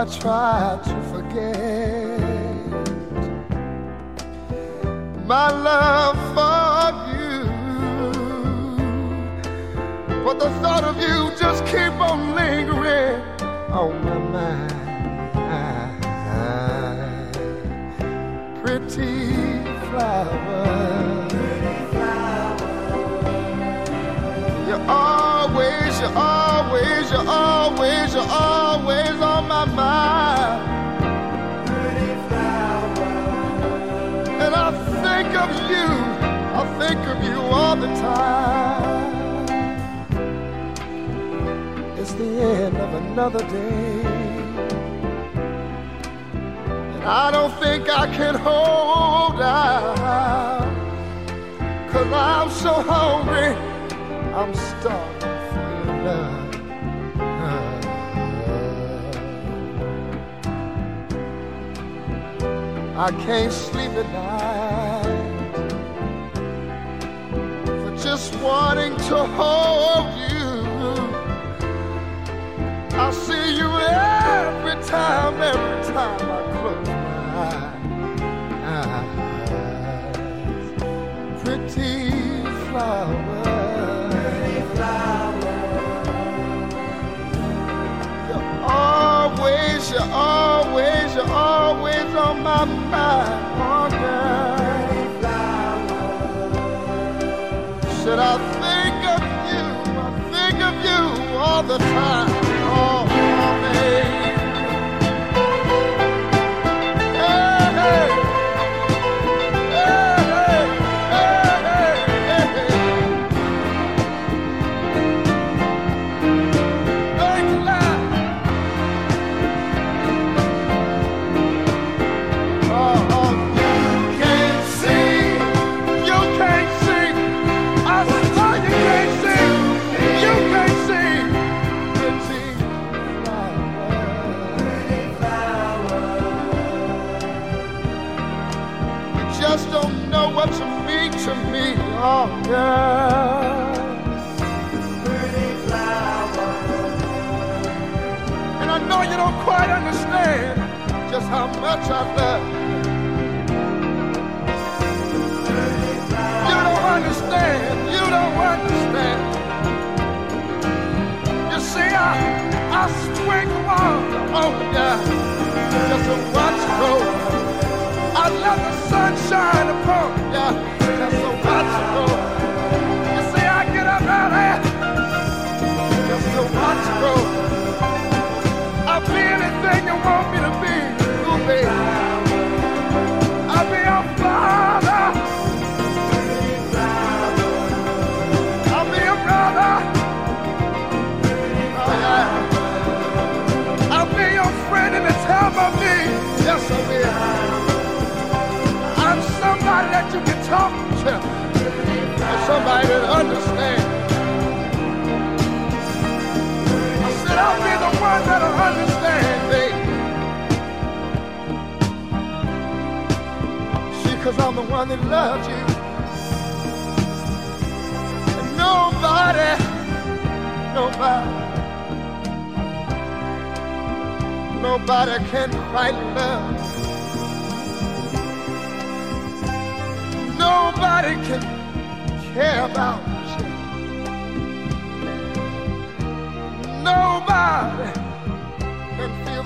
I try to forget my love for you, but the thought of you just keep on lingering on my mind. Pretty flower. You're always, you're always, you're always, you're always on my mind. Pretty flower. And I think of you, I think of you all the time. It's the end of another day. And I don't think I can hold out. Cause I'm so hungry, I'm starving for your love. I can't sleep at night for just wanting to hold you. I see you every time, every time I close my eyes. Pretty flower. Always, you're always, you're always on my. Should I think of you? I think of you all the time,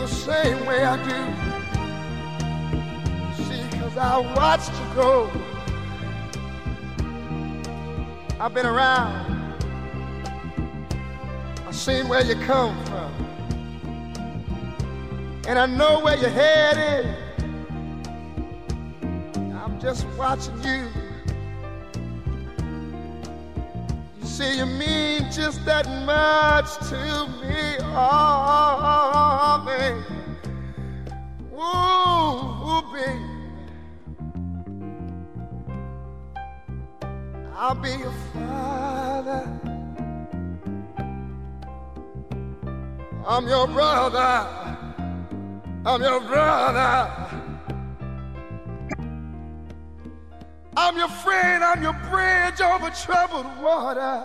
the same way I do. See, cause I watched you grow. I've been around. I've seen where you come from. And I know where you're headed. I'm just watching you. See, you mean just that much to me, oh, baby. Ooh, baby. I'll be your father. I'm your brother. I'm your brother. I'm your friend. I'm your bridge over troubled water.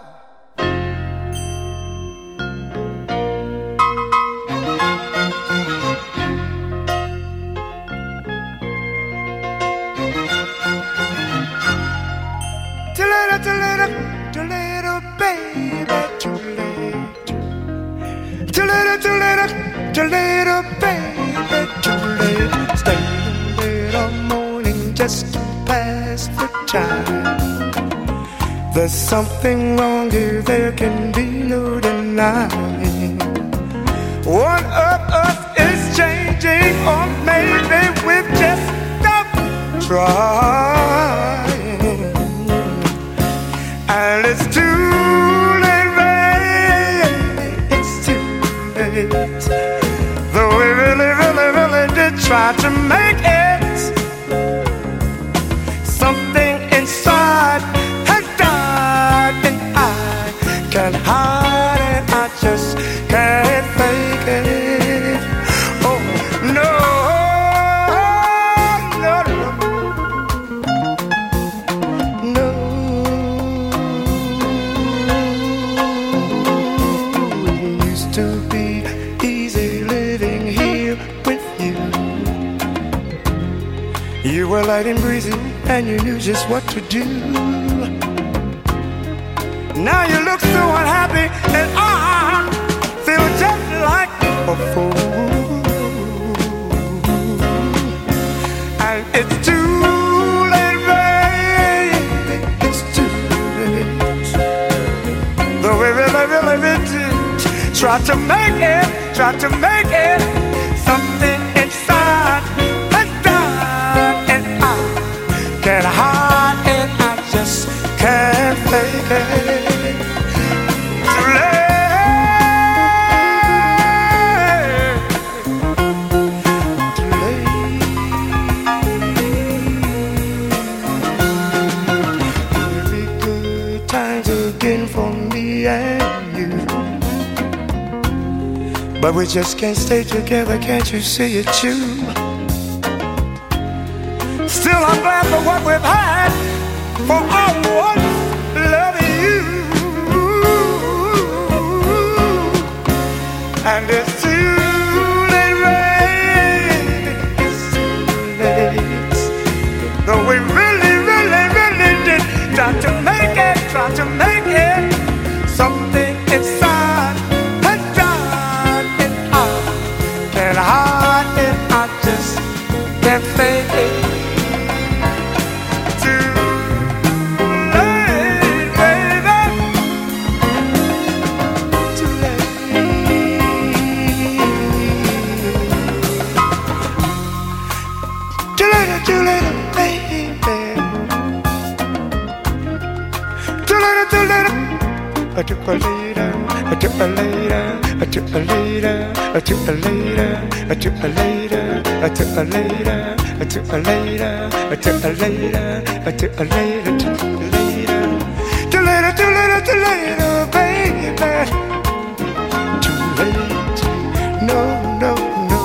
too little, too little, baby, too late. Too little, too little, too little, baby, too late. Stay little morning just to pass the time. There's something wrong here, there can be no denying. One of us is changing, or maybe we've just stopped trying. And it's too late, Though we really, really, really did try to can't fake it. Oh no, no, no, no. It used to be. Easy living here with you You were light and breezy, and you knew just what to do. Now you look so unhappy, and I a fool. And it's too late, baby, it's too late. Though we really, really, really try to make it, try to make it But we just can't stay together, can't you see it too? Still, I'm glad for what we've had, for I a took a later, a took a later, a took a later, a took a later, a took a later, a took a later, a took a later, a took a later, a took a later, too later, too later, too later, too baby, too late. No, no, no,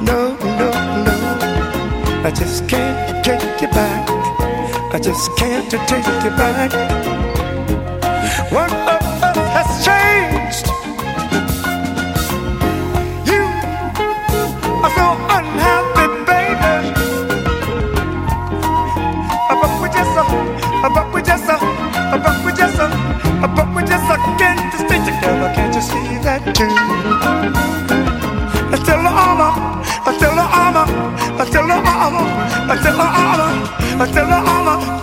no, no, no. I just can't take you back. I just can't take you back. One of us has changed. You are so unhappy, baby. But we just, but we just, can't stay together. Can't you see that too? The armor, the armor, the armor, the armor, the armor,